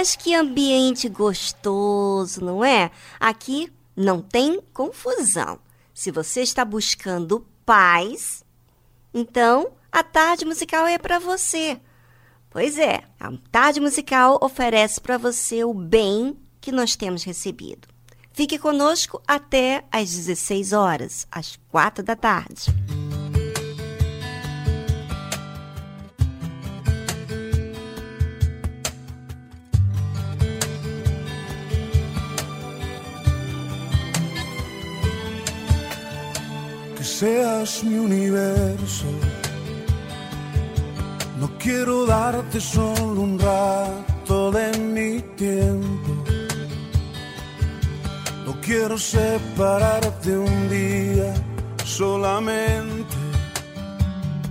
Mas que ambiente gostoso, não é? Aqui não tem confusão. Se você está buscando paz, então a tarde musical é para você. Pois é, a tarde musical oferece para você o bem que nós temos recebido. Fique conosco até às 16 horas, às 4 da tarde. Seas mi universo. No quiero darte solo un rato de mi tiempo. No quiero separarte un día solamente.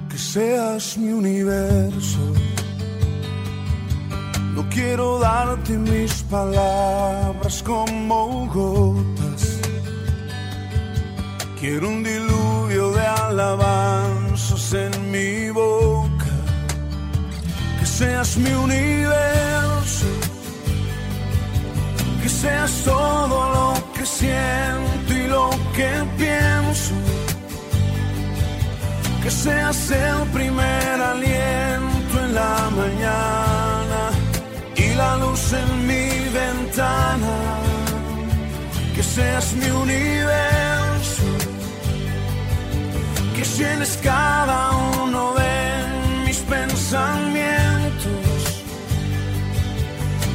Que seas mi universo. No quiero darte mis palabras como gotas. Quiero un diluvio alabanzas en mi boca. Que seas mi universo. Que seas todo lo que siento y lo que pienso. Que seas el primer aliento en la mañana y la luz en mi ventana. Que seas mi universo. Llenes cada uno de mis pensamientos.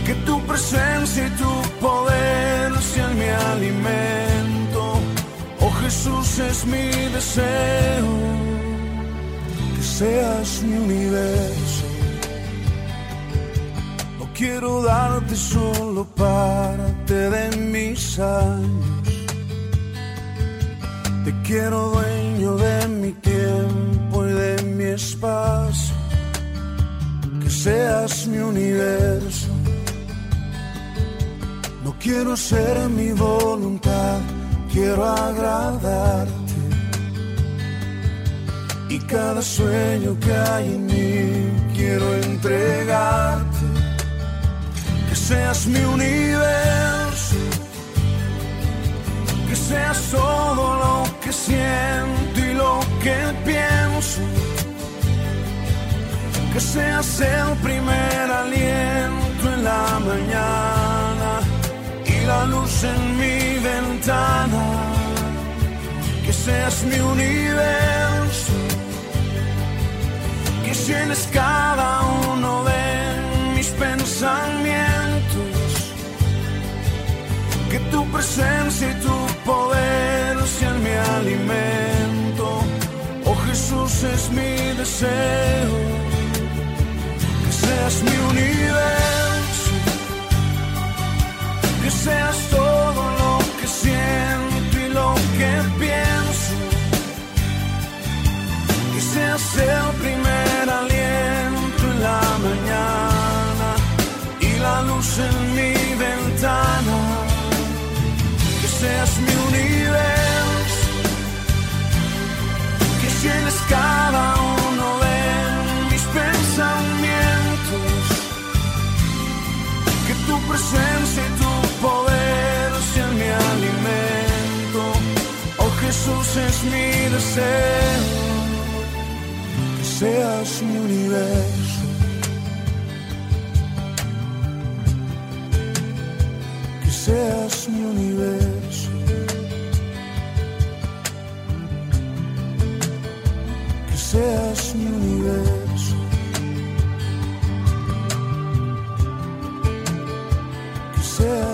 Que tu presencia y tu poder sean mi alimento. Oh Jesús es mi deseo. Que seas mi universo. No quiero darte solo parte de mis años. Te quiero dueño de mi Que seas mi universo. No quiero ser mi voluntad, quiero agradarte. Y cada sueño que hay en mí quiero entregarte. Que seas mi universo. Que seas todo lo que siento y lo que pienso. Que seas el primer aliento en la mañana y la luz en mi ventana. Que seas mi universo. Que llenes cada uno de mis pensamientos. Que tu presencia y tu poder sean mi alimento. Oh Jesús es mi deseo. Seas mi universo. Que seas todo lo que siento y lo que pienso. Que seas el primer aliento en la mañana y la luz en mi ventana. Que seas mi universo. Que llenes cada presencia y tu poder sean mi alimento. Oh Jesús es mi deseo. Que seas mi universo. Que seas mi universo. Que seas mi universo. Que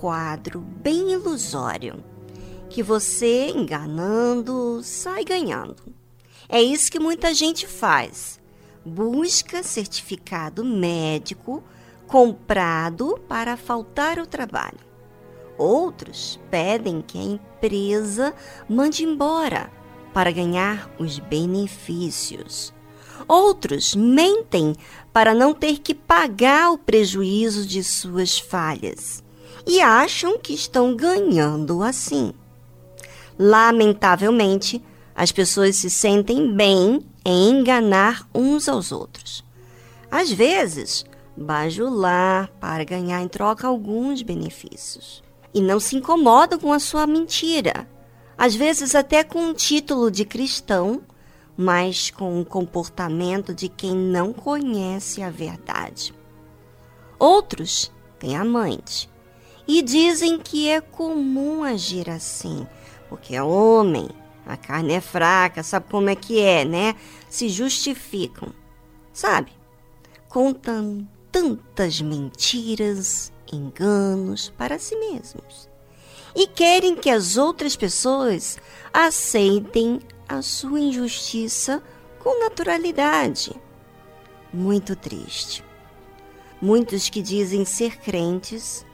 quadro bem ilusório que você, enganando, sai ganhando. É isso que muita gente faz. Busca certificado médico comprado para faltar o trabalho. Outros pedem que a empresa mande embora para ganhar os benefícios. Outros mentem para não ter que pagar o prejuízo de suas falhas e acham que estão ganhando assim. Lamentavelmente, as pessoas se sentem bem em enganar uns aos outros. Às vezes, bajular para ganhar em troca alguns benefícios. E não se incomodam com a sua mentira. Às vezes, até com o um título de cristão, mas com o comportamento de quem não conhece a verdade. Outros têm amantes e dizem que é comum agir assim, porque é homem, a carne é fraca, sabe como é que é, né? Se justificam, sabe? Contam tantas mentiras, enganos para si mesmos e querem que as outras pessoas aceitem a sua injustiça com naturalidade. Muito triste. Muitos que dizem ser crentes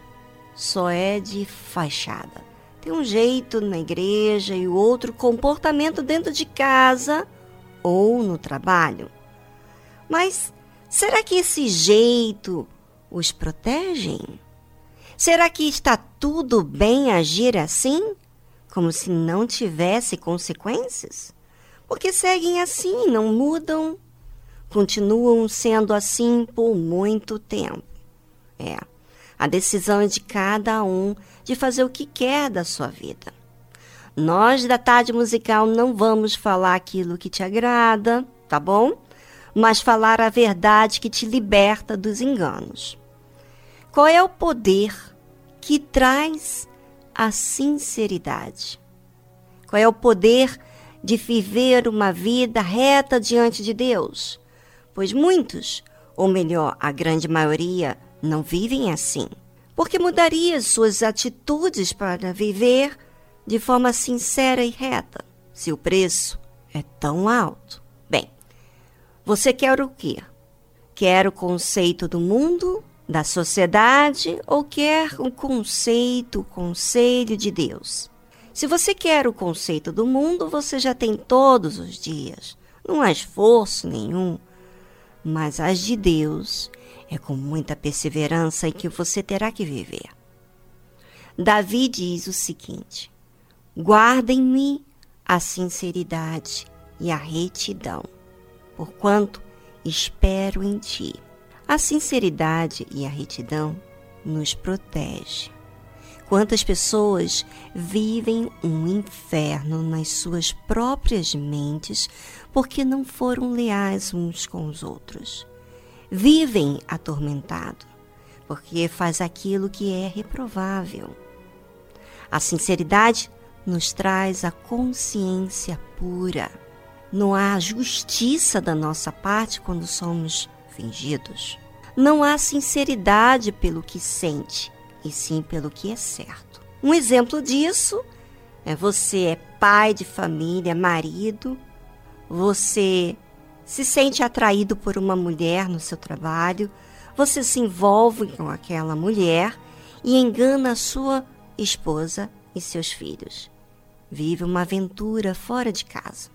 só é de fachada. Tem um jeito na igreja e outro comportamento dentro de casa ou no trabalho. Mas será que esse jeito os protegem? Será que está tudo bem agir assim? Como se não tivesse consequências? Porque seguem assim, não mudam, continuam sendo assim por muito tempo. É, a decisão é de cada um de fazer o que quer da sua vida. Nós da tarde musical não vamos falar aquilo que te agrada, tá bom? Mas falar a verdade que te liberta dos enganos. Qual é o poder que traz a sinceridade? Qual é o poder de viver uma vida reta diante de Deus? Pois muitos, ou melhor, a grande maioria, não vivem assim. Porque mudaria suas atitudes para viver de forma sincera e reta, se o preço é tão alto? Bem, você quer o quê? Quer o conceito do mundo da sociedade ou quer o conceito, o conselho de Deus. Se você quer o conceito do mundo, você já tem todos os dias, não há esforço nenhum. Mas as de Deus é com muita perseverança que você terá que viver. Davi diz o seguinte: Guardem-me a sinceridade e a retidão, porquanto espero em ti. A sinceridade e a retidão nos protege. Quantas pessoas vivem um inferno nas suas próprias mentes porque não foram leais uns com os outros? Vivem atormentado porque faz aquilo que é reprovável. A sinceridade nos traz a consciência pura. Não há justiça da nossa parte quando somos fingidos. Não há sinceridade pelo que sente, e sim pelo que é certo. Um exemplo disso é você é pai de família, marido, você se sente atraído por uma mulher no seu trabalho, você se envolve com aquela mulher e engana a sua esposa e seus filhos. Vive uma aventura fora de casa.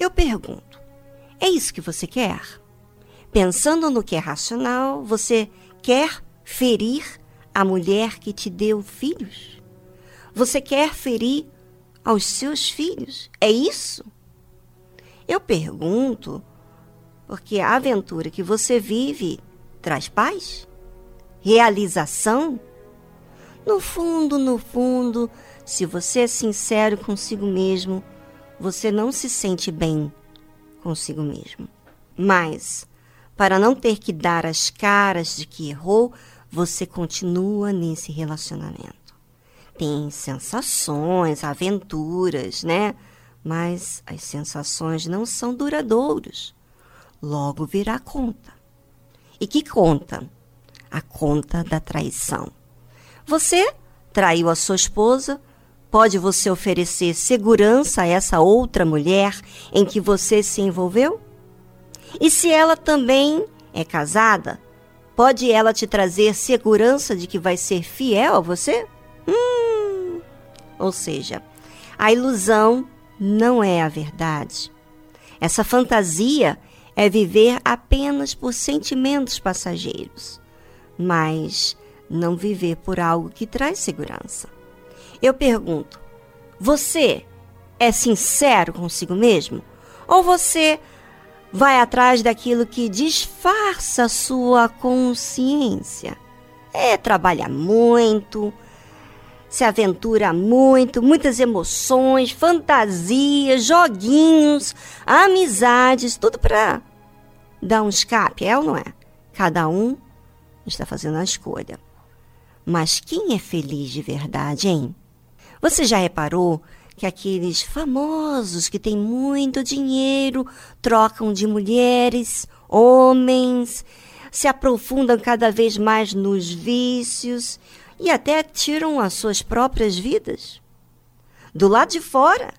Eu pergunto: é isso que você quer? Pensando no que é racional, você quer ferir a mulher que te deu filhos? Você quer ferir aos seus filhos? É isso? Eu pergunto porque a aventura que você vive traz paz? Realização? No fundo, no fundo, se você é sincero consigo mesmo, você não se sente bem consigo mesmo. Mas para não ter que dar as caras de que errou, você continua nesse relacionamento. Tem sensações, aventuras, né? Mas as sensações não são duradouras. Logo virá conta. E que conta? A conta da traição. Você traiu a sua esposa, pode você oferecer segurança a essa outra mulher em que você se envolveu? E se ela também é casada, pode ela te trazer segurança de que vai ser fiel a você? Hum. Ou seja, a ilusão não é a verdade. Essa fantasia é viver apenas por sentimentos passageiros, mas não viver por algo que traz segurança. Eu pergunto: você é sincero consigo mesmo? Ou você vai atrás daquilo que disfarça sua consciência? É trabalhar muito, se aventura muito, muitas emoções, fantasias, joguinhos, amizades, tudo para dar um escape, é ou não é? Cada um está fazendo a escolha. Mas quem é feliz de verdade, hein? Você já reparou que aqueles famosos que têm muito dinheiro trocam de mulheres, homens, se aprofundam cada vez mais nos vícios e até tiram as suas próprias vidas? Do lado de fora,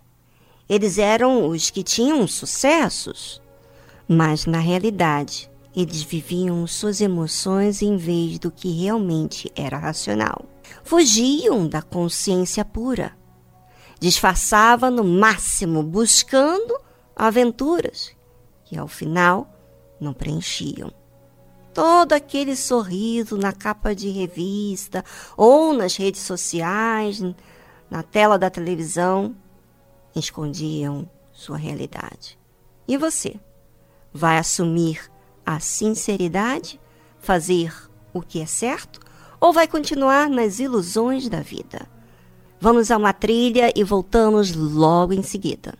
eles eram os que tinham sucessos, mas na realidade eles viviam suas emoções em vez do que realmente era racional. Fugiam da consciência pura. Disfarçava no máximo, buscando aventuras que ao final não preenchiam. Todo aquele sorriso na capa de revista ou nas redes sociais, na tela da televisão, escondiam sua realidade. E você? Vai assumir a sinceridade, fazer o que é certo, ou vai continuar nas ilusões da vida? Vamos a uma trilha e voltamos logo em seguida.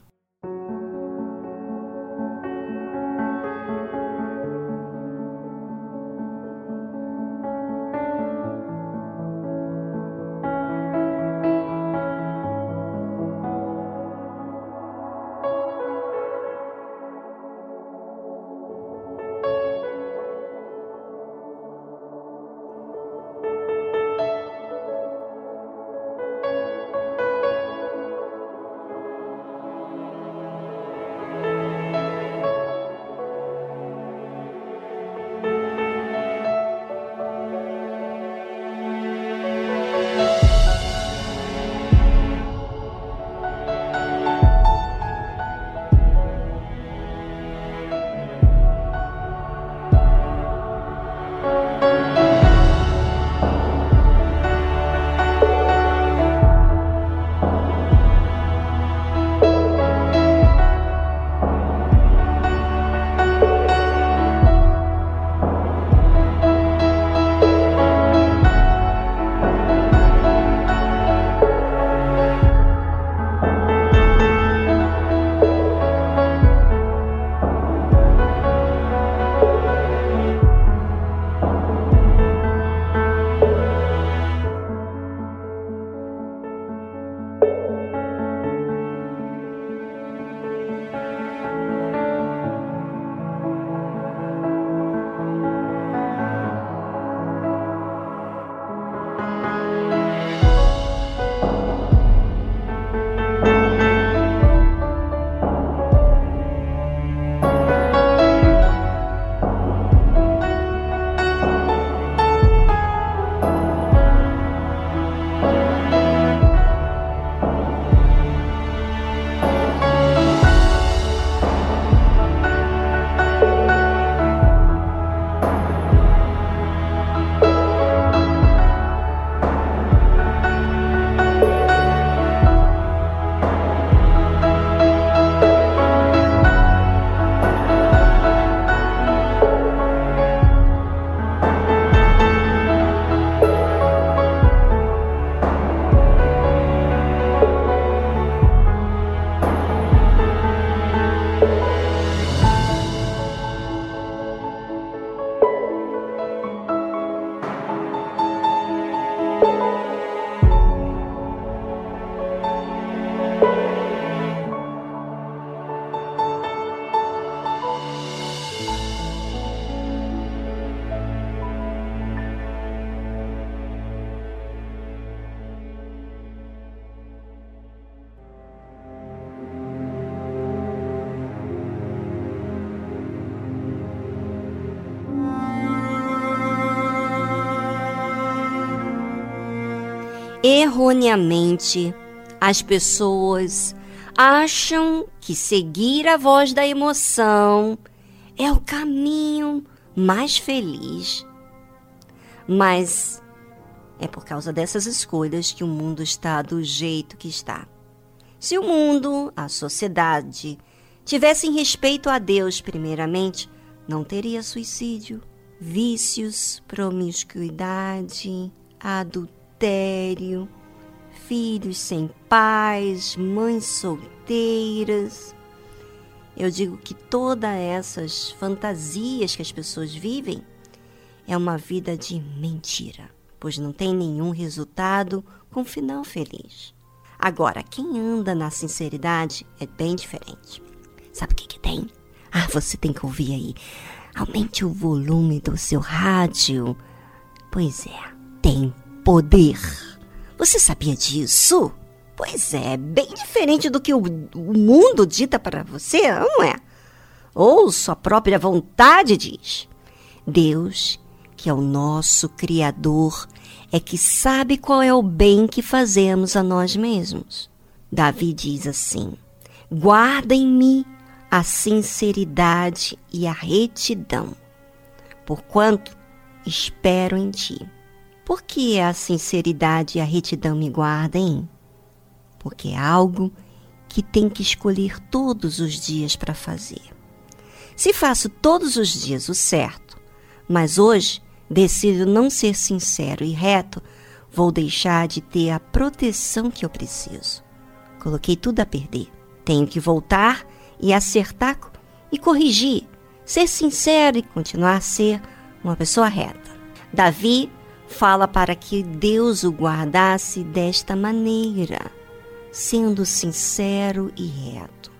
Erroneamente as pessoas acham que seguir a voz da emoção é o caminho mais feliz. Mas é por causa dessas escolhas que o mundo está do jeito que está. Se o mundo, a sociedade, tivessem respeito a Deus primeiramente, não teria suicídio, vícios, promiscuidade, adultério, filhos sem pais, mães solteiras. Eu digo que todas essas fantasias que as pessoas vivem é uma vida de mentira, pois não tem nenhum resultado com final feliz. Agora, quem anda na sinceridade é bem diferente. Sabe o que, que tem? Ah, você tem que ouvir aí. Aumente o volume do seu rádio. Pois é, tem poder. Você sabia disso? Pois é, bem diferente do que o, o mundo dita para você, não é? Ou sua própria vontade diz. Deus, que é o nosso Criador, é que sabe qual é o bem que fazemos a nós mesmos. Davi diz assim: Guarda em mim a sinceridade e a retidão, porquanto espero em ti. Por que a sinceridade e a retidão me guardem? Porque é algo que tem que escolher todos os dias para fazer. Se faço todos os dias o certo, mas hoje decido não ser sincero e reto, vou deixar de ter a proteção que eu preciso. Coloquei tudo a perder. Tenho que voltar e acertar e corrigir, ser sincero e continuar a ser uma pessoa reta. Davi fala para que Deus o guardasse desta maneira, sendo sincero e reto,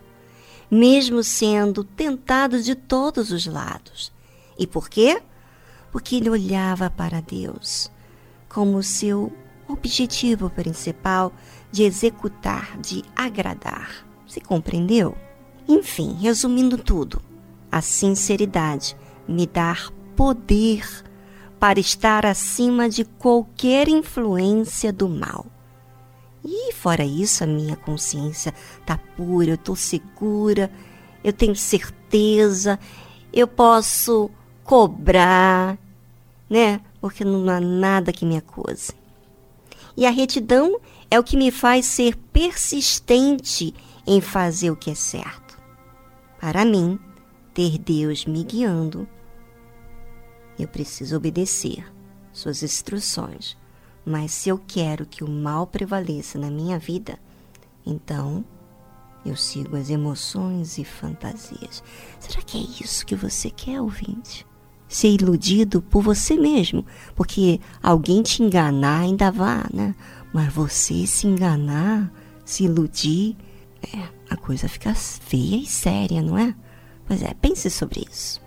mesmo sendo tentado de todos os lados. E por quê? Porque ele olhava para Deus como seu objetivo principal de executar, de agradar. Se compreendeu? Enfim, resumindo tudo, a sinceridade me dá poder para estar acima de qualquer influência do mal. E fora isso, a minha consciência está pura, eu estou segura, eu tenho certeza, eu posso cobrar, né? Porque não há nada que me acuse. E a retidão é o que me faz ser persistente em fazer o que é certo. Para mim, ter Deus me guiando, eu preciso obedecer suas instruções. Mas se eu quero que o mal prevaleça na minha vida, então eu sigo as emoções e fantasias. Será que é isso que você quer, ouvinte? Ser iludido por você mesmo, porque alguém te enganar ainda vá, né? Mas você se enganar, se iludir, é, a coisa fica feia e séria, não é? Pois é, pense sobre isso.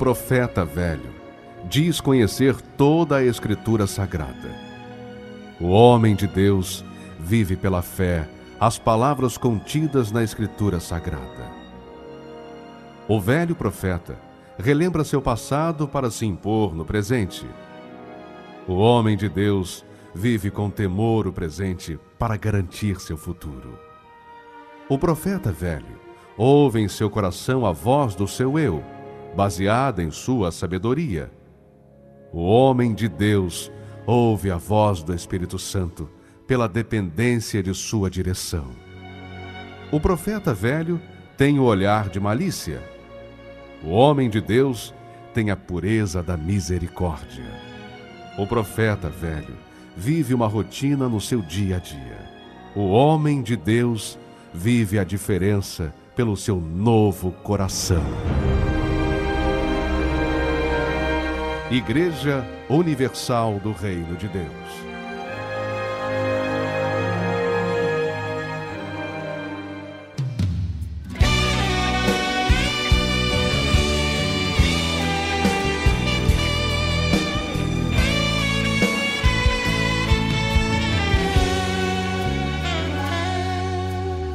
Profeta velho diz conhecer toda a Escritura Sagrada. O homem de Deus vive pela fé as palavras contidas na Escritura Sagrada. O velho profeta relembra seu passado para se impor no presente. O homem de Deus vive com temor o presente para garantir seu futuro. O profeta velho ouve em seu coração a voz do seu eu, baseada em sua sabedoria. O homem de Deus ouve a voz do Espírito Santo pela dependência de sua direção. O profeta velho tem o olhar de malícia. O homem de Deus tem a pureza da misericórdia. O profeta velho vive uma rotina no seu dia a dia. O homem de Deus vive a diferença pelo seu novo coração. Igreja Universal do Reino de Deus.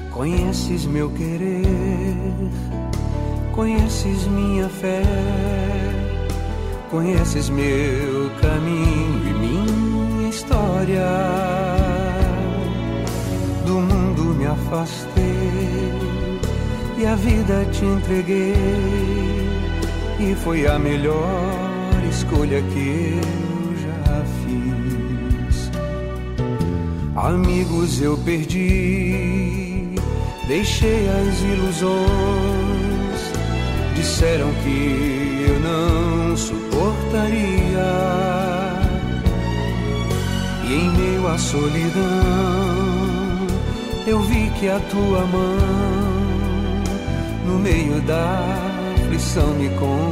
Conheces meu querer, conheces minha fé, conheces meu caminho e minha história. Do mundo me afastei e a vida te entreguei, e foi a melhor escolha que eu já fiz. Amigos eu perdi Deixei as ilusões, disseram que eu não suportaria. E em meio à solidão, eu vi que a tua mão, no meio da aflição, me conduzia.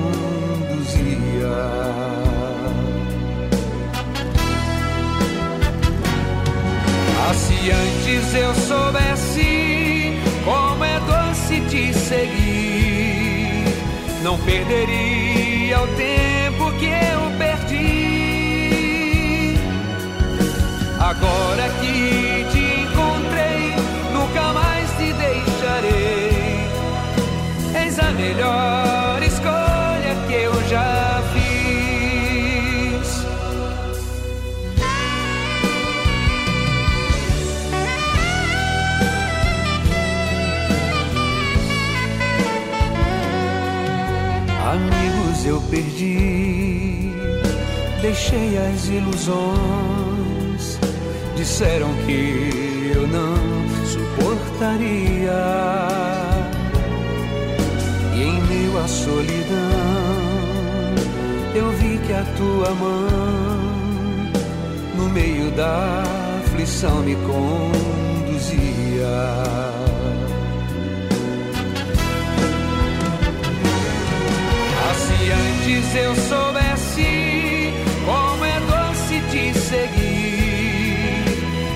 Ah, se antes eu soubesse como é doce te seguir. Não perderia o tempo que eu perdi. Agora que te encontrei, nunca mais te deixarei. Eis a melhor Eu perdi, deixei as ilusões. Disseram que eu não suportaria. E em meio à solidão, eu vi que a tua mão, no meio da aflição, me conduzia. Antes eu soubesse como é doce te seguir,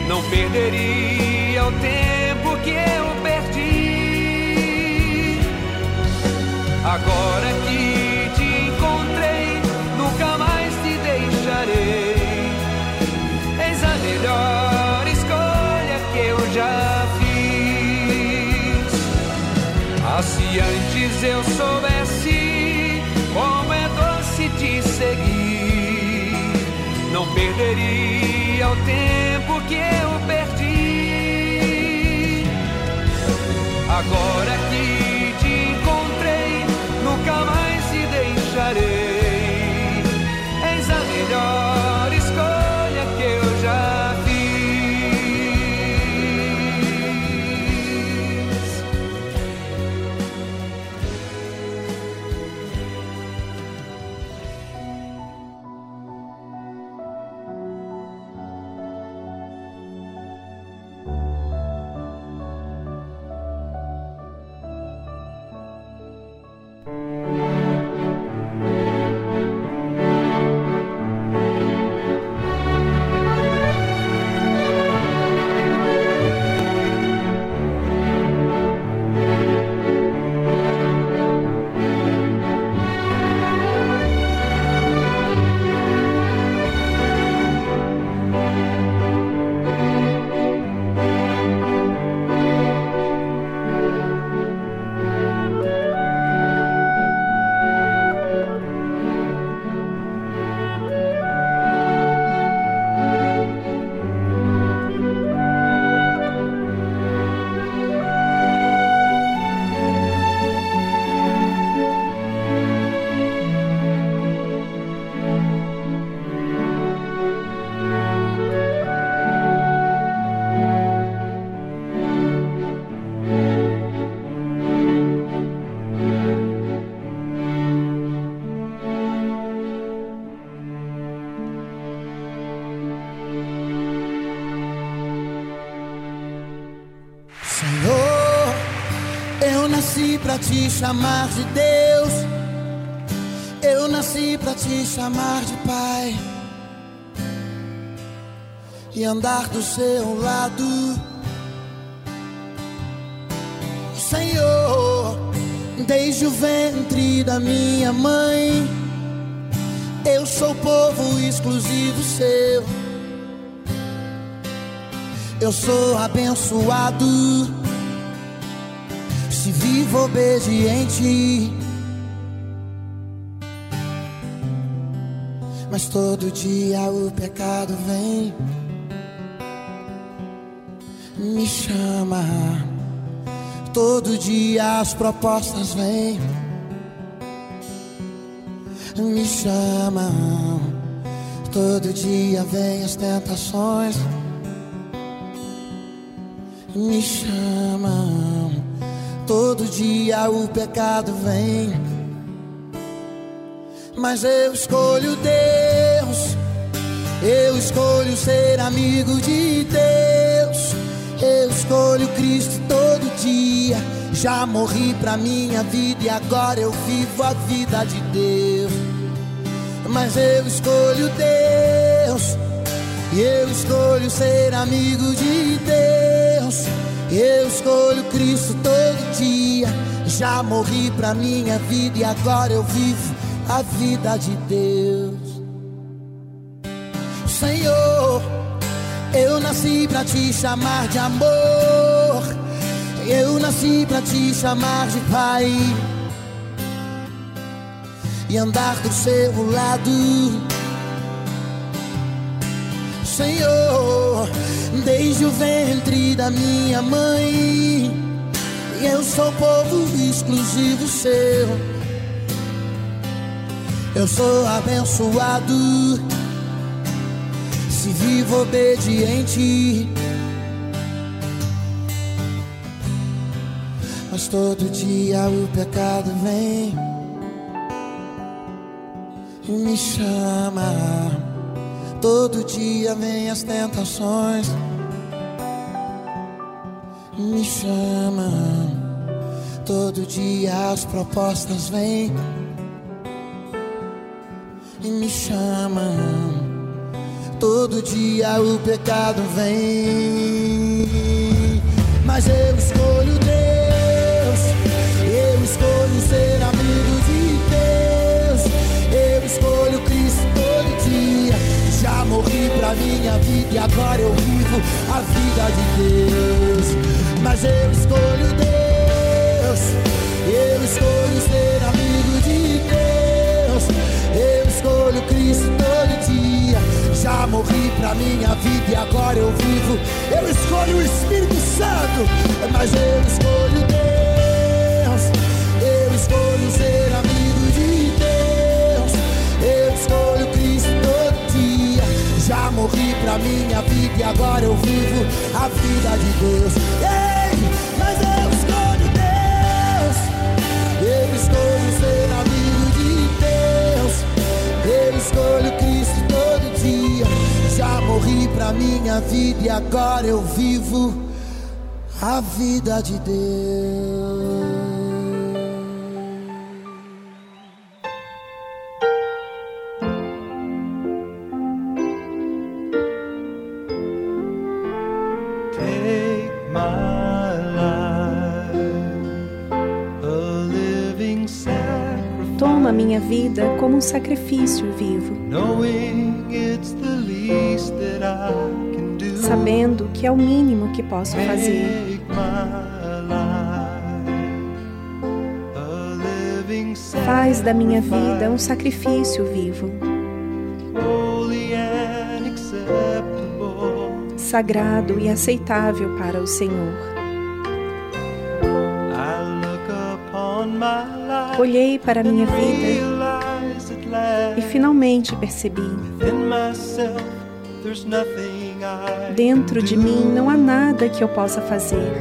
não perderia o tempo que eu perdi. Agora que te encontrei, nunca mais te deixarei. Eis a melhor escolha que eu já fiz. Ah, se antes eu soubesse seguir, não perderia o tempo que eu perdi. Agora que te encontrei, nunca mais te deixarei. Chamar de Deus. Eu nasci pra te chamar de Pai. E andar do seu lado. Senhor, desde o ventre da minha mãe, eu sou povo exclusivo seu. Eu sou abençoado vivo obediente. Mas todo dia o pecado vem, me chama. Todo dia as propostas vêm, me chamam. Todo dia vem as tentações, me chamam. Todo dia o pecado vem, mas eu escolho Deus. Eu escolho ser amigo de Deus. Eu escolho Cristo todo dia. Já morri pra minha vida e agora eu vivo a vida de Deus. Mas eu escolho Deus. Eu escolho ser amigo de Deus. Eu escolho Cristo todo dia. Já morri pra minha vida e agora eu vivo a vida de Deus. Senhor, eu nasci pra te chamar de amor. Eu nasci pra te chamar de Pai. E andar do seu lado. Senhor, desde o ventre da minha mãe, eu sou povo exclusivo seu. Eu sou abençoado se vivo obediente. Mas todo dia o pecado vem e me chama. Todo dia vem as tentações, me chamam. Todo dia as propostas vêm e me chamam. Todo dia o pecado vem, mas eu escolho pra minha vida e agora eu vivo a vida de Deus. Mas eu escolho Deus. Eu escolho ser amigo de Deus. Eu escolho Cristo todo dia. Já morri pra minha vida e agora eu vivo. Eu escolho o Espírito Santo, mas eu escolho Deus. Eu escolho ser amigo pra minha vida e agora eu vivo a vida de Deus. Ei, mas eu escolho Deus. Eu escolho ser amigo de Deus. Eu escolho Cristo todo dia. Já morri pra minha vida e agora eu vivo a vida de Deus. Como um sacrifício vivo, sabendo que é o mínimo que posso fazer. Faz da minha vida um sacrifício vivo, sagrado e aceitável para o Senhor. Olhei para a minha vida last e finalmente percebi: dentro de mim não há nada que eu possa fazer.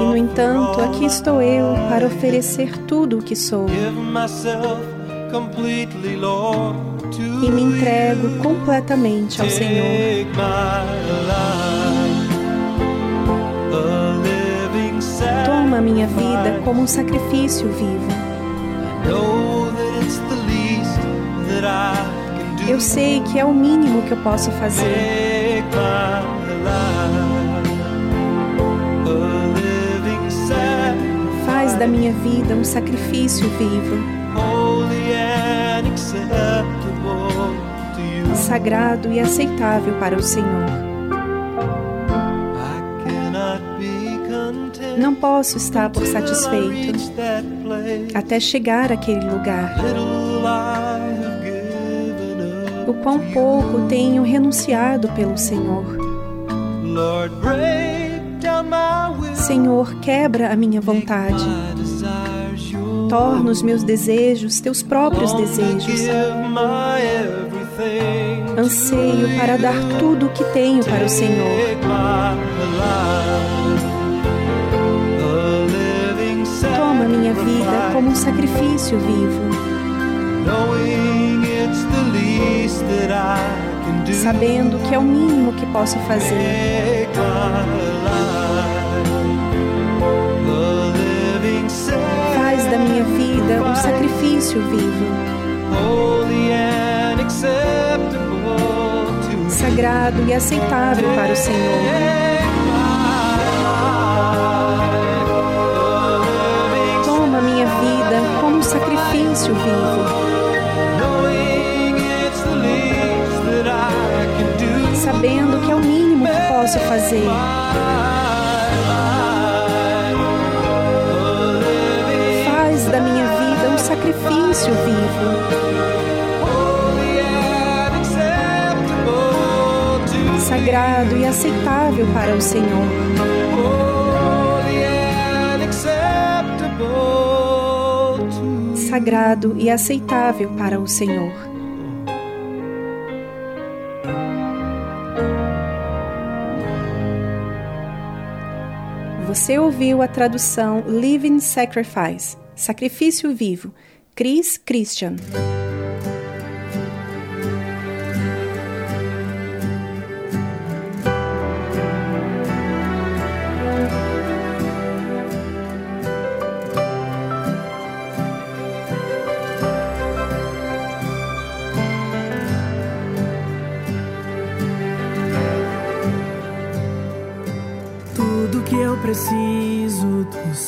E no entanto, aqui estou eu para oferecer tudo o que sou. E me entrego completamente ao Senhor. A minha vida como um sacrifício vivo. Eu sei que é o mínimo que eu posso fazer. Faz da minha vida um sacrifício vivo, sagrado e aceitável para o Senhor. Não posso estar por satisfeito até chegar àquele lugar. O quão pouco tenho renunciado pelo Senhor. Senhor, quebra a minha vontade. Torna os meus desejos teus próprios desejos. Anseio para dar tudo o que tenho para o Senhor. Minha vida como um sacrifício vivo, sabendo que é o mínimo que posso fazer. Faz da minha vida um sacrifício vivo, sagrado e aceitável para o Senhor. Sacrifício vivo, sabendo que é o mínimo que posso fazer. Faz da minha vida um sacrifício vivo, sagrado e aceitável para o Senhor. Sagrado e aceitável para o Senhor. Você ouviu a tradução Living Sacrifice, Sacrifício Vivo, Chris Christian.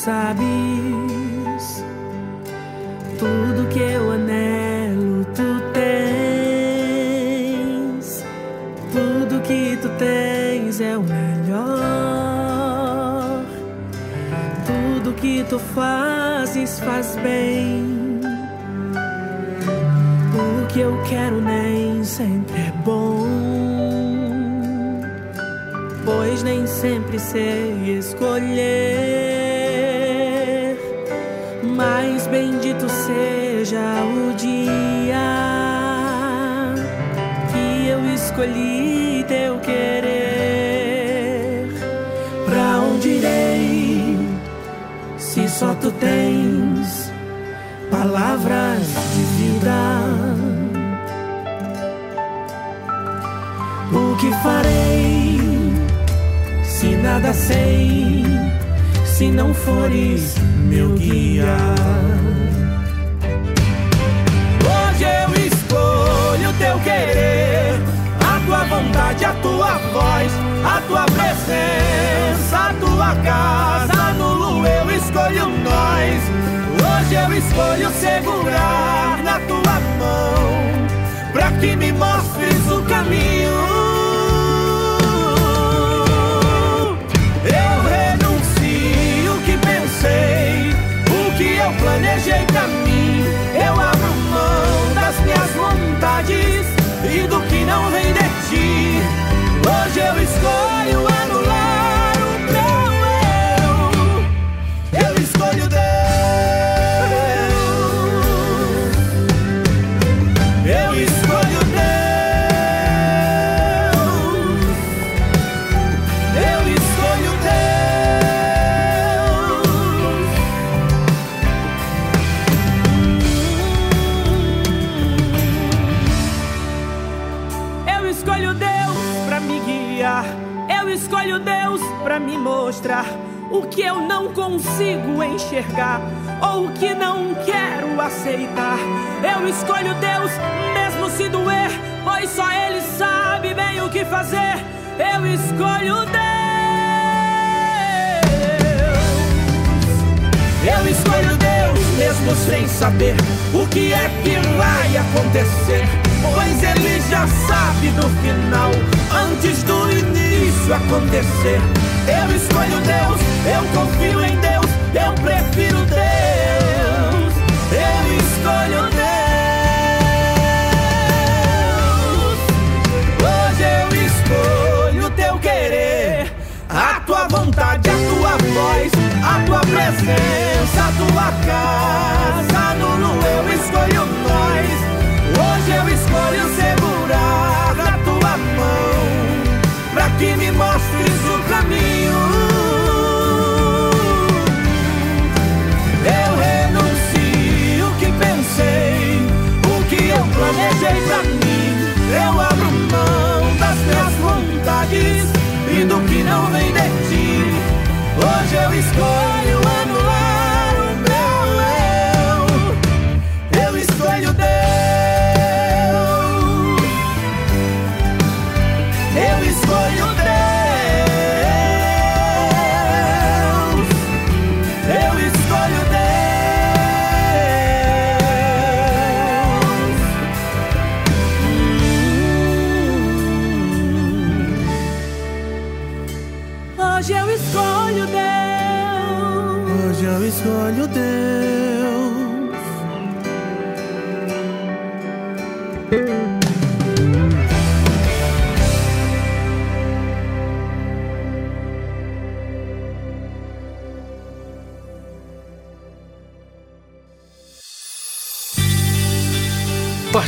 Sabes. Tudo que eu anelo, tu tens. Tudo que tu tens é o melhor. Tudo que tu fazes faz bem. O que eu quero nem sempre é bom pois nem sempre sei escolher. Mas bendito seja o dia que eu escolhi teu querer. Pra onde irei se só tu tens palavras de vida? O que farei? se nada sei, se não fores meu guia. Hoje eu escolho teu querer, a tua vontade, a tua voz, a tua presença, a tua casa. Nulo eu escolho nós. Hoje eu escolho segurar na tua mão, pra que me mostres o caminho. E do que não vem de ti. Hoje eu escolho anular o que eu não consigo enxergar ou o que não quero aceitar. Eu escolho Deus, mesmo se doer, pois só Ele sabe bem o que fazer. Eu escolho Deus. Eu escolho Deus, mesmo sem saber o que é que vai acontecer. Pois Ele já sabe do final, antes do início acontecer. Eu escolho Deus, eu confio em Deus, eu prefiro Deus. Eu escolho Deus. Hoje eu escolho teu querer, a tua vontade, a tua voz, a tua presença, a tua casa. Nulo eu escolho nós. Hoje eu escolho segurar a tua mão, pra que me mostres do que não vem de ti. Hoje eu escolho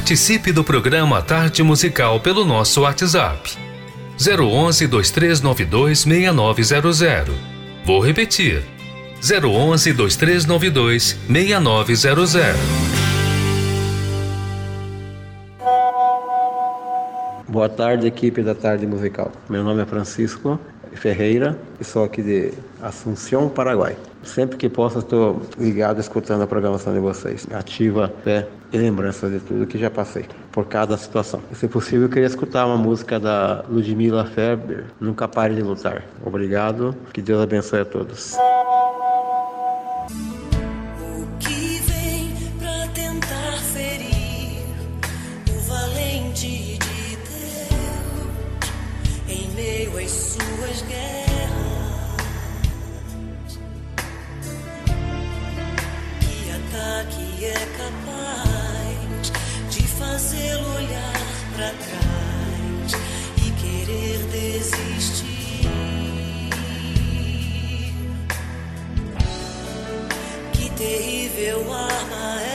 Participe do programa Tarde Musical pelo nosso WhatsApp. 011 2392 6900. Vou repetir. 011 2392 6900. Boa tarde, equipe da Tarde Musical. Meu nome é Francisco Ferreira e sou aqui de Assunção, Paraguai. Sempre que posso, estou ligado escutando a programação de vocês. Ativa fé e lembrança de tudo que já passei por cada situação. Se possível, eu queria escutar uma música da Ludmila Ferber, Nunca Pare de Lutar. Obrigado, que Deus abençoe a todos. Feel you want my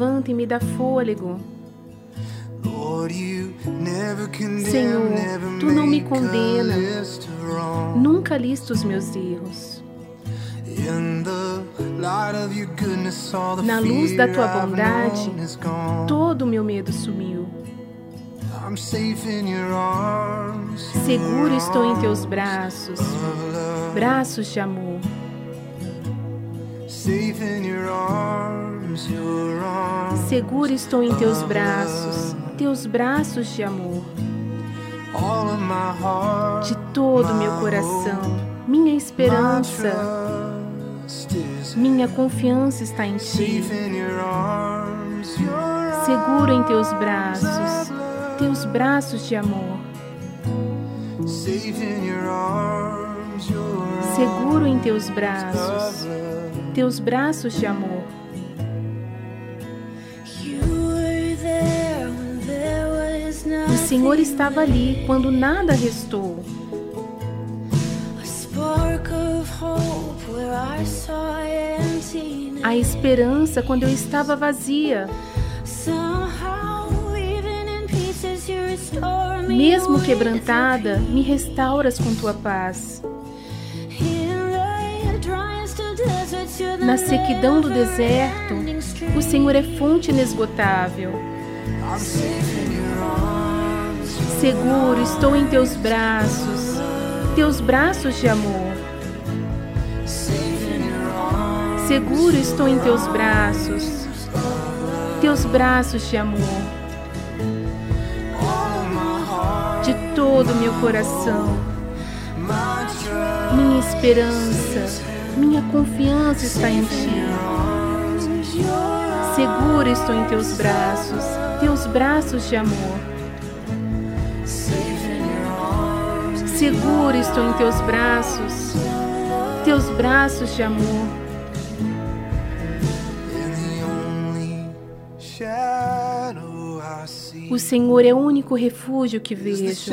Levanta e me dá fôlego. Senhor, tu não me condena. Nunca lista os meus erros. Na luz da tua bondade, todo o meu medo sumiu. Seguro estou em teus braços, braços de amor. Safe in your arms. Seguro estou em teus braços, teus braços de amor. De todo o meu coração, minha esperança, minha confiança está em ti. Seguro em teus braços, teus braços de amor. Seguro em teus braços, teus braços de amor. O Senhor estava ali quando nada restou. A esperança quando eu estava vazia. Mesmo quebrantada, me restauras com tua paz. Na sequidão do deserto, o Senhor é fonte inesgotável. Seguro estou em teus braços, teus braços de amor. Seguro estou em teus braços, teus braços de amor. De todo meu coração, minha esperança, minha confiança está em ti. Seguro estou em teus braços, teus braços de amor. Seguro estou em teus braços, teus braços de amor. O Senhor é o único refúgio que vejo.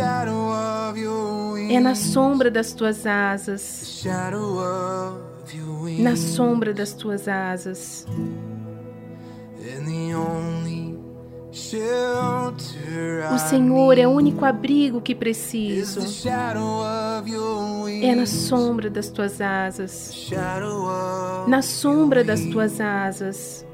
É na sombra das tuas asas, na sombra das tuas asas. O Senhor é o único abrigo que is preciso. É na sombra das tuas asas, na sombra das tuas asas.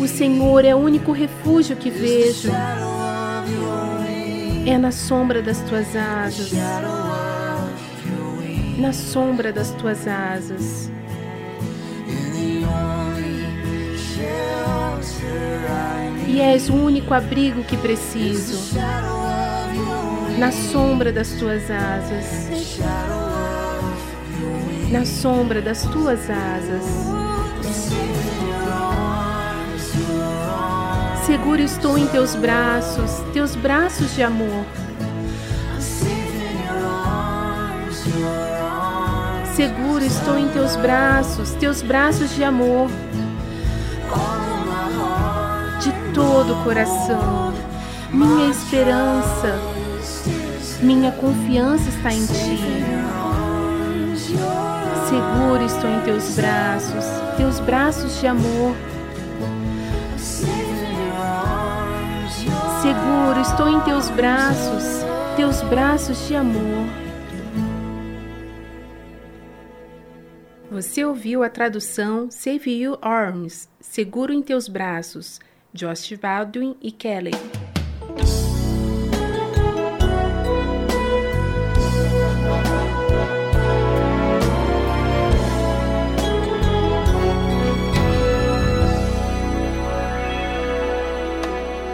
O Senhor é o único refúgio que vejo. É na sombra das tuas asas, na sombra das tuas asas. E és o único abrigo que preciso, na sombra das tuas asas, na sombra das tuas asas. Seguro estou em teus braços, teus braços de amor. Seguro estou em teus braços, teus braços de amor. De todo o coração, minha esperança, minha confiança está em ti. Seguro estou em teus braços, teus braços de amor. Seguro estou em teus braços, teus braços de amor. Você ouviu a tradução Save You Arms, Seguro em Teus Braços, Josh Baldwin e Kelly.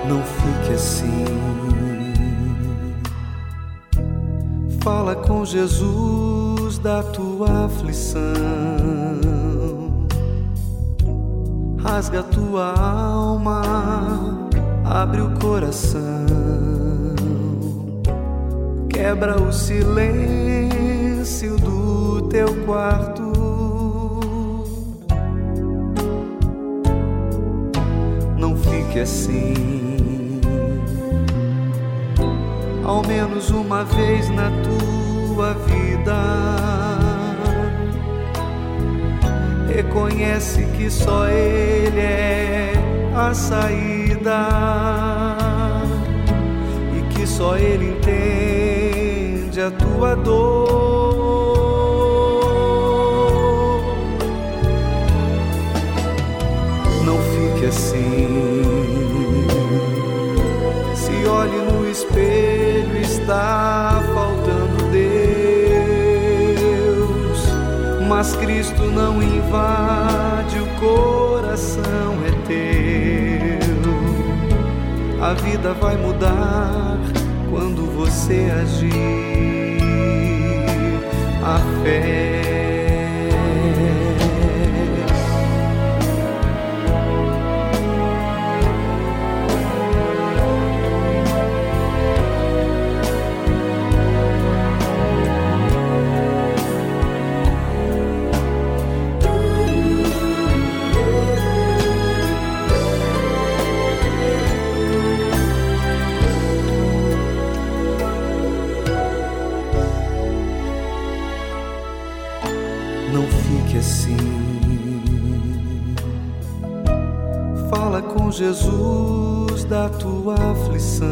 Não fique assim. Fala com Jesus da tua aflição. Rasga tua alma, abre o coração. Quebra o silêncio do teu quarto. Não fique assim. ao menos uma vez na tua vida. Reconhece que só Ele é a saída e que só Ele entende a tua dor. Não fique assim. Se olhe no espelho, está Mas Cristo não invade, o coração é teu. A vida vai mudar quando você agir. A fé. Jesus da tua aflição.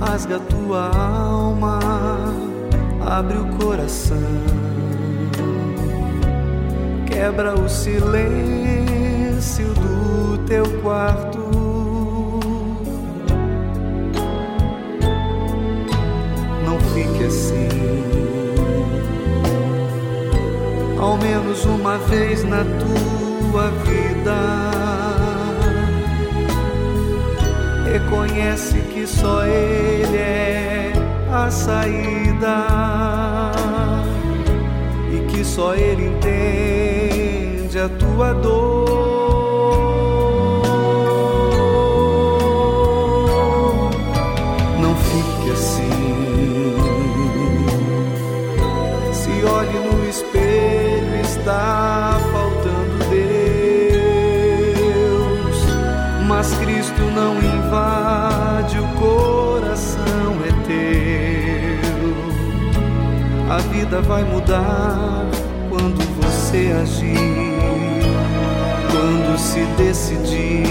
Rasga tua alma, abre o coração. Quebra o silêncio do teu quarto. Não fique assim. ao menos uma vez na tua vida. Reconhece que só Ele é a saída e que só Ele entende a tua dor. A vida vai mudar quando você agir, quando se decidir,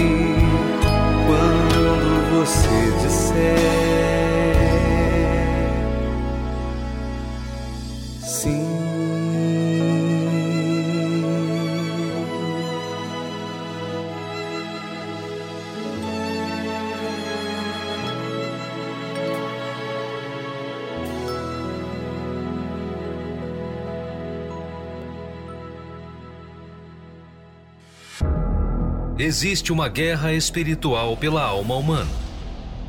quando você disser. Existe uma guerra espiritual pela alma humana,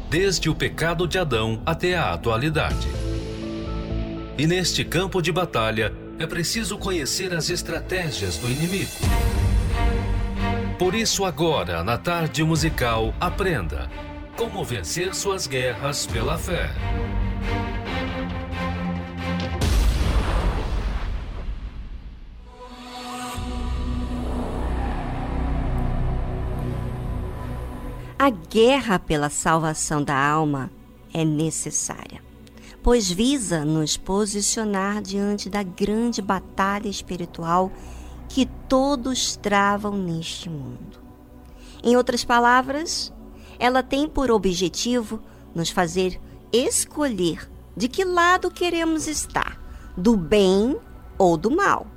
desde o pecado de Adão até a atualidade. E neste campo de batalha é preciso conhecer as estratégias do inimigo. Por isso, agora, na tarde musical, aprenda como vencer suas guerras pela fé. Guerra pela salvação da alma é necessária, pois visa nos posicionar diante da grande batalha espiritual que todos travam neste mundo. Em outras palavras, ela tem por objetivo nos fazer escolher de que lado queremos estar, do bem ou do mal,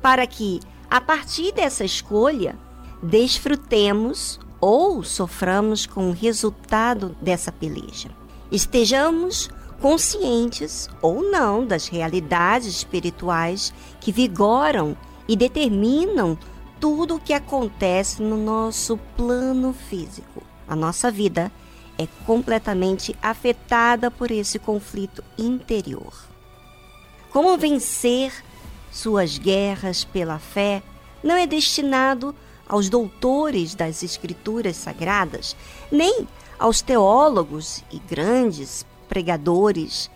para que, a partir dessa escolha, desfrutemos ou soframos com o resultado dessa peleja. Estejamos conscientes ou não das realidades espirituais que vigoram e determinam tudo o que acontece no nosso plano físico. A nossa vida é completamente afetada por esse conflito interior. Como vencer suas guerras pela fé não é destinado aos doutores das escrituras sagradas, nem aos teólogos e grandes pregadores,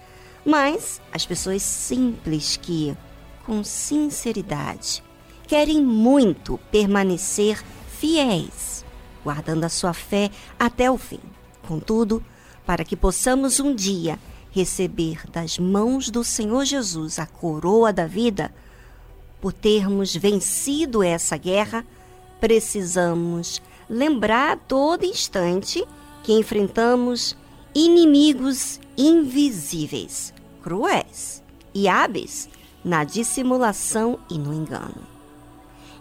mas às pessoas simples que, com sinceridade, querem muito permanecer fiéis, guardando a sua fé até o fim. Contudo, para que possamos um dia receber das mãos do Senhor Jesus a coroa da vida, por termos vencido essa guerra, precisamos lembrar a todo instante que enfrentamos inimigos invisíveis, cruéis e hábeis na dissimulação e no engano.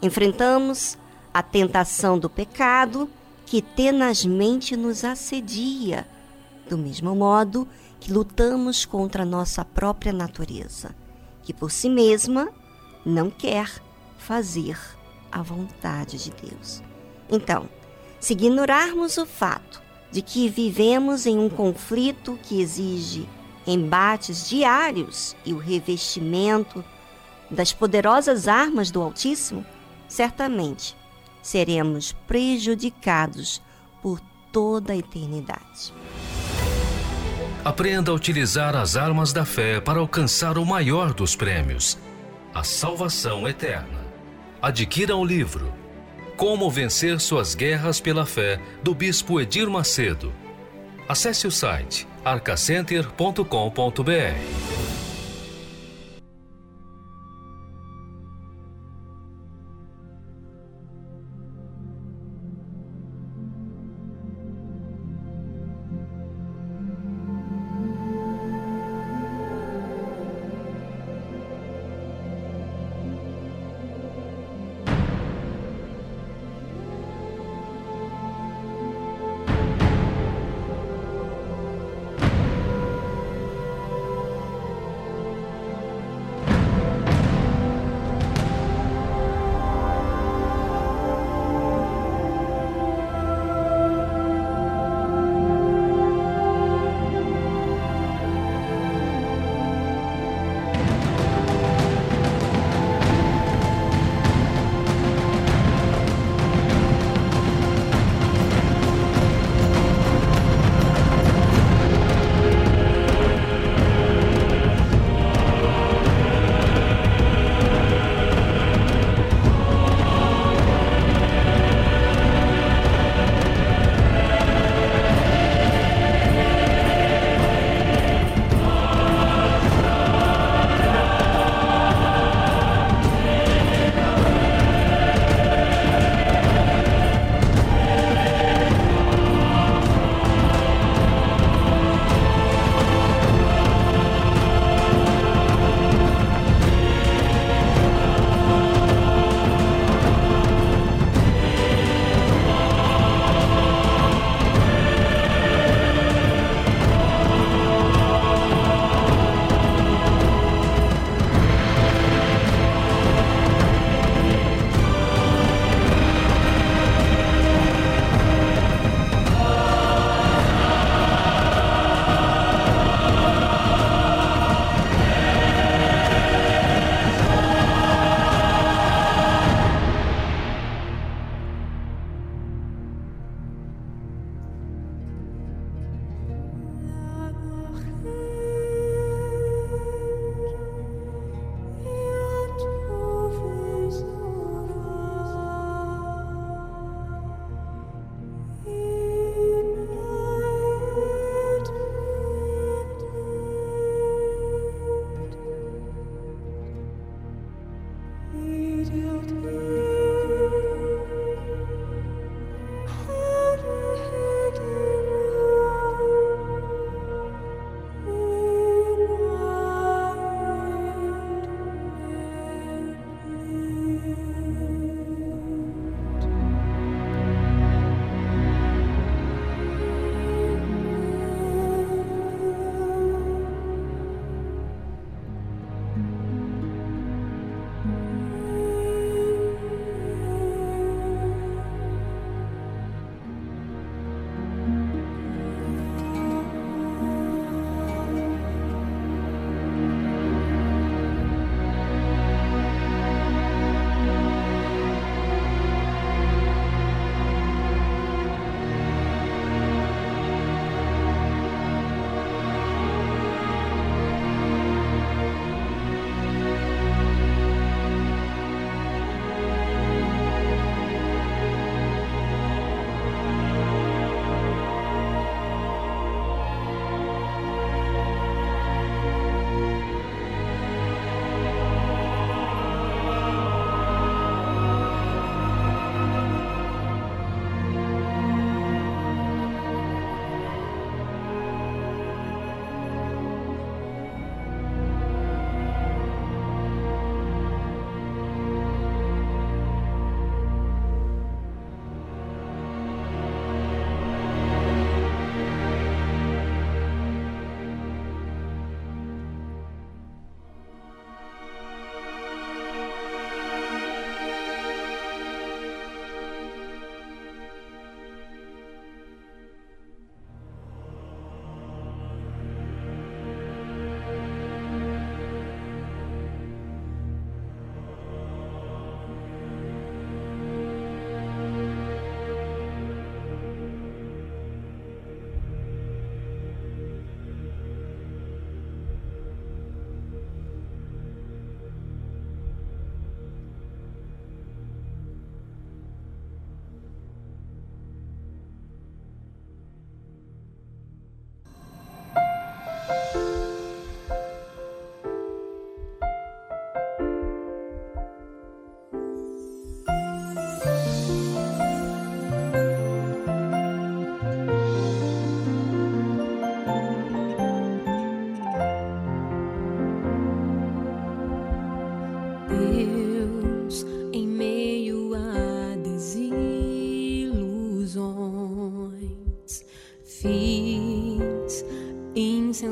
Enfrentamos a tentação do pecado que tenazmente nos assedia, do mesmo modo que lutamos contra a nossa própria natureza, que por si mesma não quer fazer a vontade de Deus. Então, se ignorarmos o fato de que vivemos em um conflito que exige embates diários e o revestimento das poderosas armas do Altíssimo, certamente seremos prejudicados por toda a eternidade. Aprenda a utilizar as armas da fé para alcançar o maior dos prêmios, a salvação eterna. Adquira o livro Como Vencer Suas Guerras pela Fé, do Bispo Edir Macedo. Acesse o site arcacenter.com.br.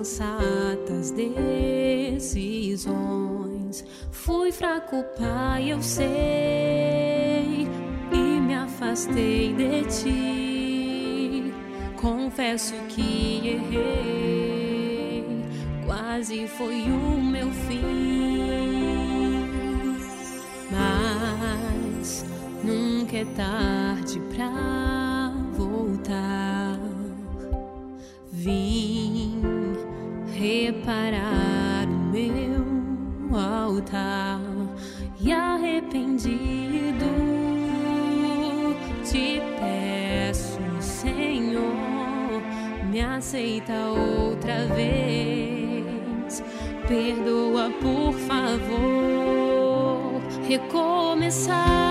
insensatas decisões. Fui fraco, pai, eu sei, e me afastei de ti. Confesso que errei, quase foi o meu fim. Mas nunca é tarde pra voltar. Aceita outra vez. Perdoa, por favor, recomeçar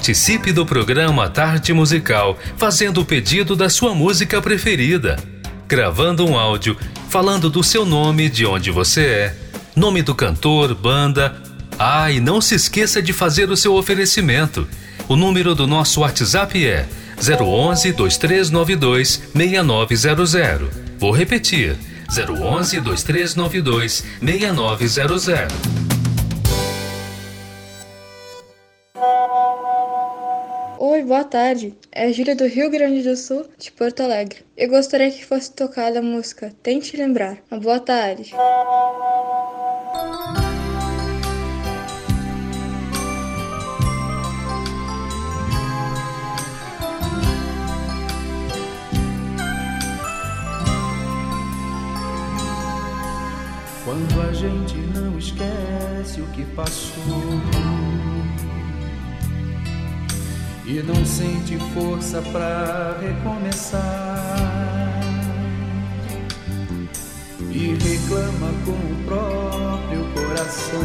Participe do programa Tarde Musical fazendo o pedido da sua música preferida. Gravando um áudio falando do seu nome, de onde você é, nome do cantor, banda. Ah, e não se esqueça de fazer o seu oferecimento. O número do nosso WhatsApp é 011 2392 6900. Vou repetir: 011 2392 6900. Oi, boa tarde. É Júlia do Rio Grande do Sul, de Porto Alegre. Eu gostaria que fosse tocada a música Tente Lembrar. Uma boa tarde. Quando a gente não esquece o que passou e não sente força pra recomeçar e reclama com o próprio coração.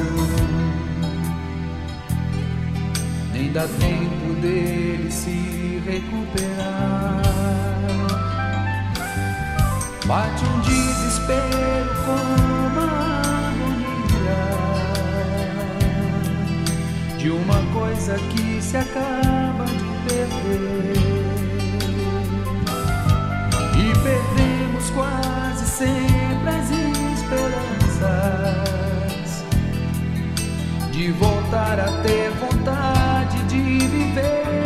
Nem dá tempo dele se recuperar. Bate um desespero como de uma coisa que se acaba de perder. E perdemos quase sempre as esperanças de voltar a ter vontade de viver.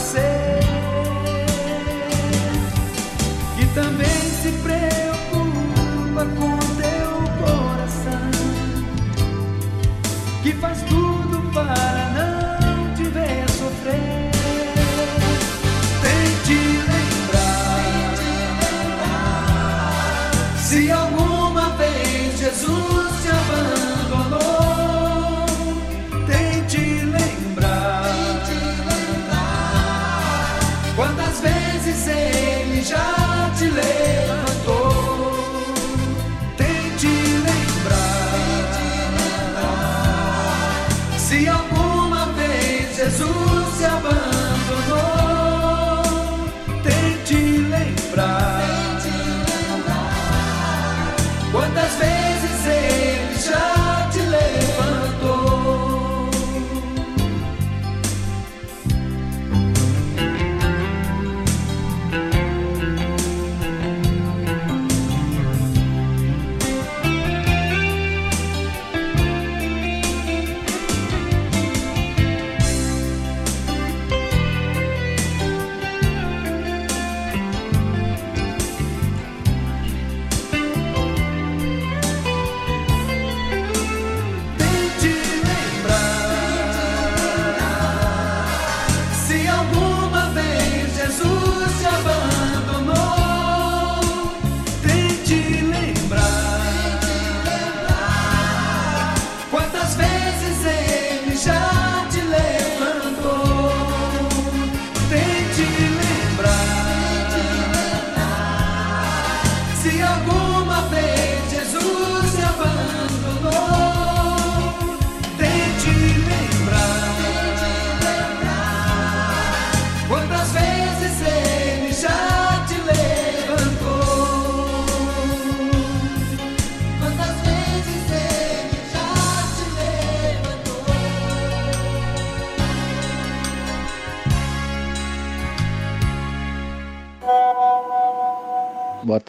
Você.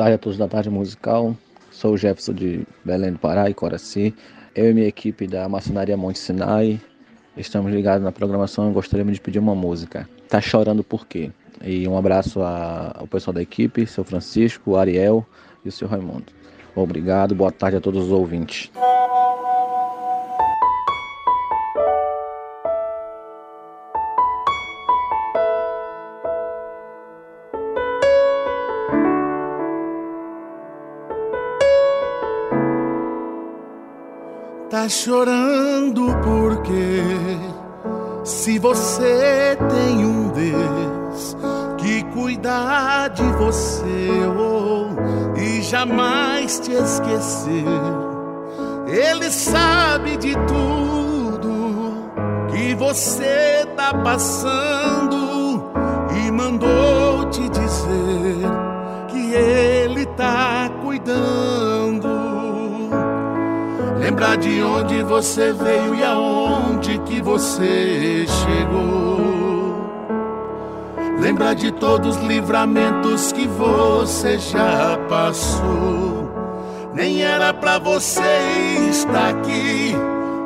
Tarde a todos da Tarde Musical. Sou o Jefferson de Belém do Pará e Coraci. Eu e minha equipe da Maçonaria Monte Sinai estamos ligados na programação e gostaríamos de pedir uma música. Tá chorando por quê? E um abraço ao pessoal da equipe, seu Francisco, o Ariel e o seu Raimundo. Obrigado, boa tarde a todos os ouvintes. Tá chorando porque se você tem um Deus que cuidar de você oh, e jamais te esquecer. Ele sabe de tudo que você tá passando e mandou te dizer que ele tá cuidando. Lembrar de onde você veio e aonde que você chegou. Lembrar de todos os livramentos que você já passou. Nem era pra você estar aqui,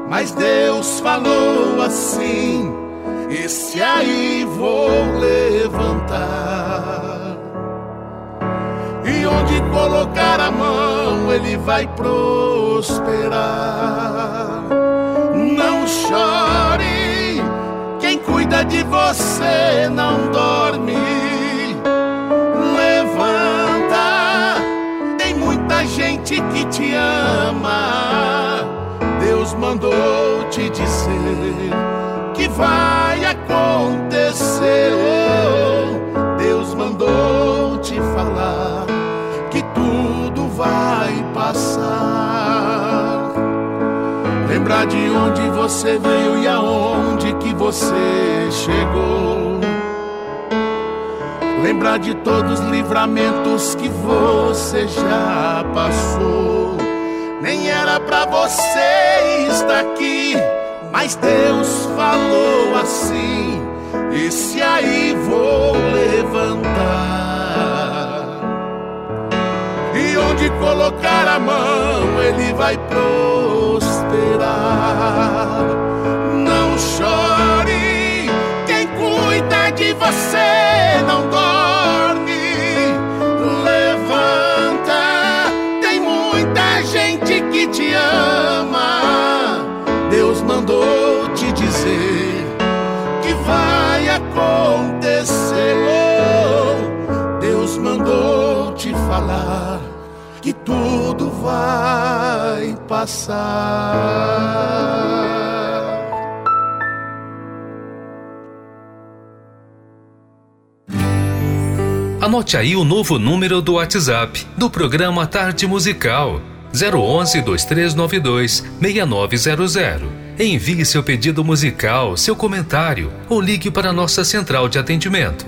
mas Deus falou assim: Esse aí vou levantar. E onde colocar a mão, ele vai prosperar. Não chore, quem cuida de você não dorme. Levanta, tem muita gente que te ama. Deus mandou te dizer que vai acontecer. Deus mandou te falar vai passar. Lembrar de onde você veio e aonde que você chegou. Lembrar de todos os livramentos que você já passou. Nem era pra você estar aqui, mas Deus falou assim: Esse aí vou levantar. Colocar a mão, ele vai prosperar. Não chore, quem cuida de você vai passar. Anote aí o novo número do WhatsApp do programa Tarde Musical 011 2392 6900. Envie seu pedido musical, seu comentário ou ligue para nossa central de atendimento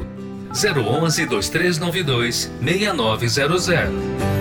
011 2392 6900.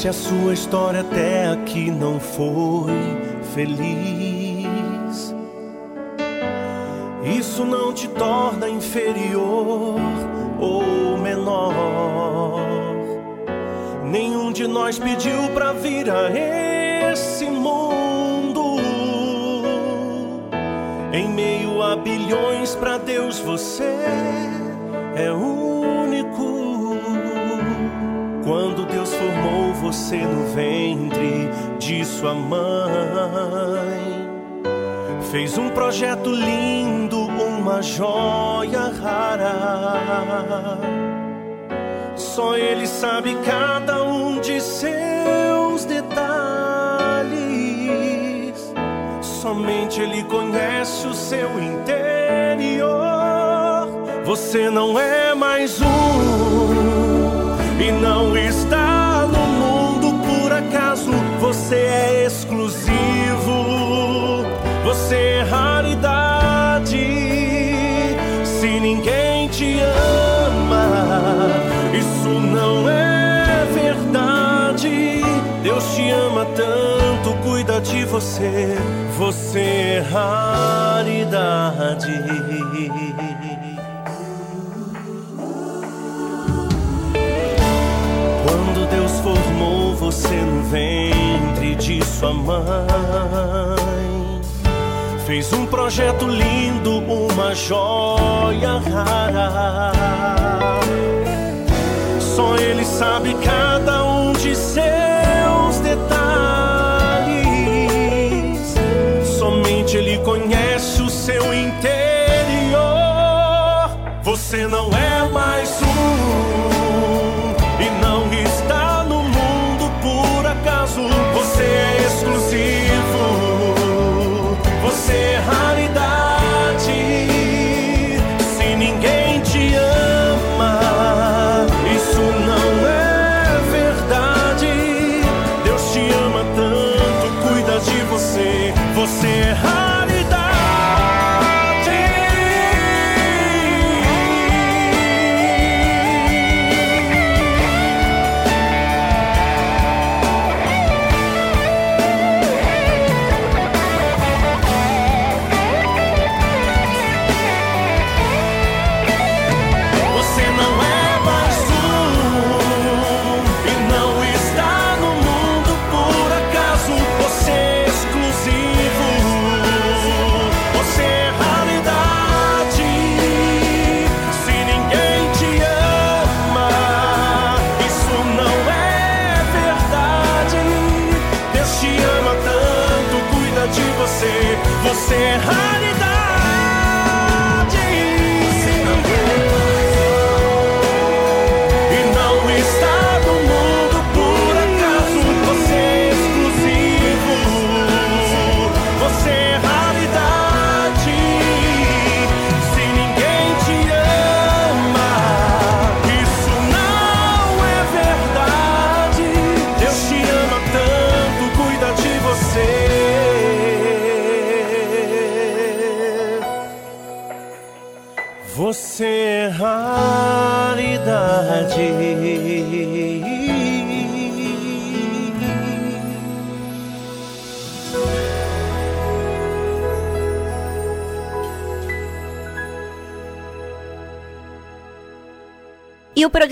Se a sua história até aqui não foi feliz, isso não te torna inferior ou menor. Nenhum de nós pediu pra vir a esse mundo. Em meio a bilhões, pra Deus você é único. Quando Deus formou você no ventre de sua mãe, fez um projeto lindo, uma joia rara. Só Ele sabe cada um de seus detalhes. Somente Ele conhece o seu interior. Você não é mais um e não está Você é exclusivo, você é raridade. Se ninguém te ama, isso não é verdade. Deus te ama tanto, cuida de você. Você é raridade. Você no ventre de sua mãe, fez um projeto lindo, uma joia rara. Só Ele sabe cada um de seus detalhes. Somente Ele conhece o seu interior. Você não é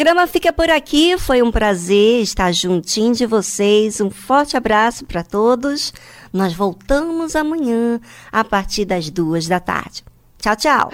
programa fica por aqui. Foi um prazer estar juntinho de vocês. Um forte abraço para todos. Nós voltamos amanhã a partir das duas da tarde. Tchau, tchau.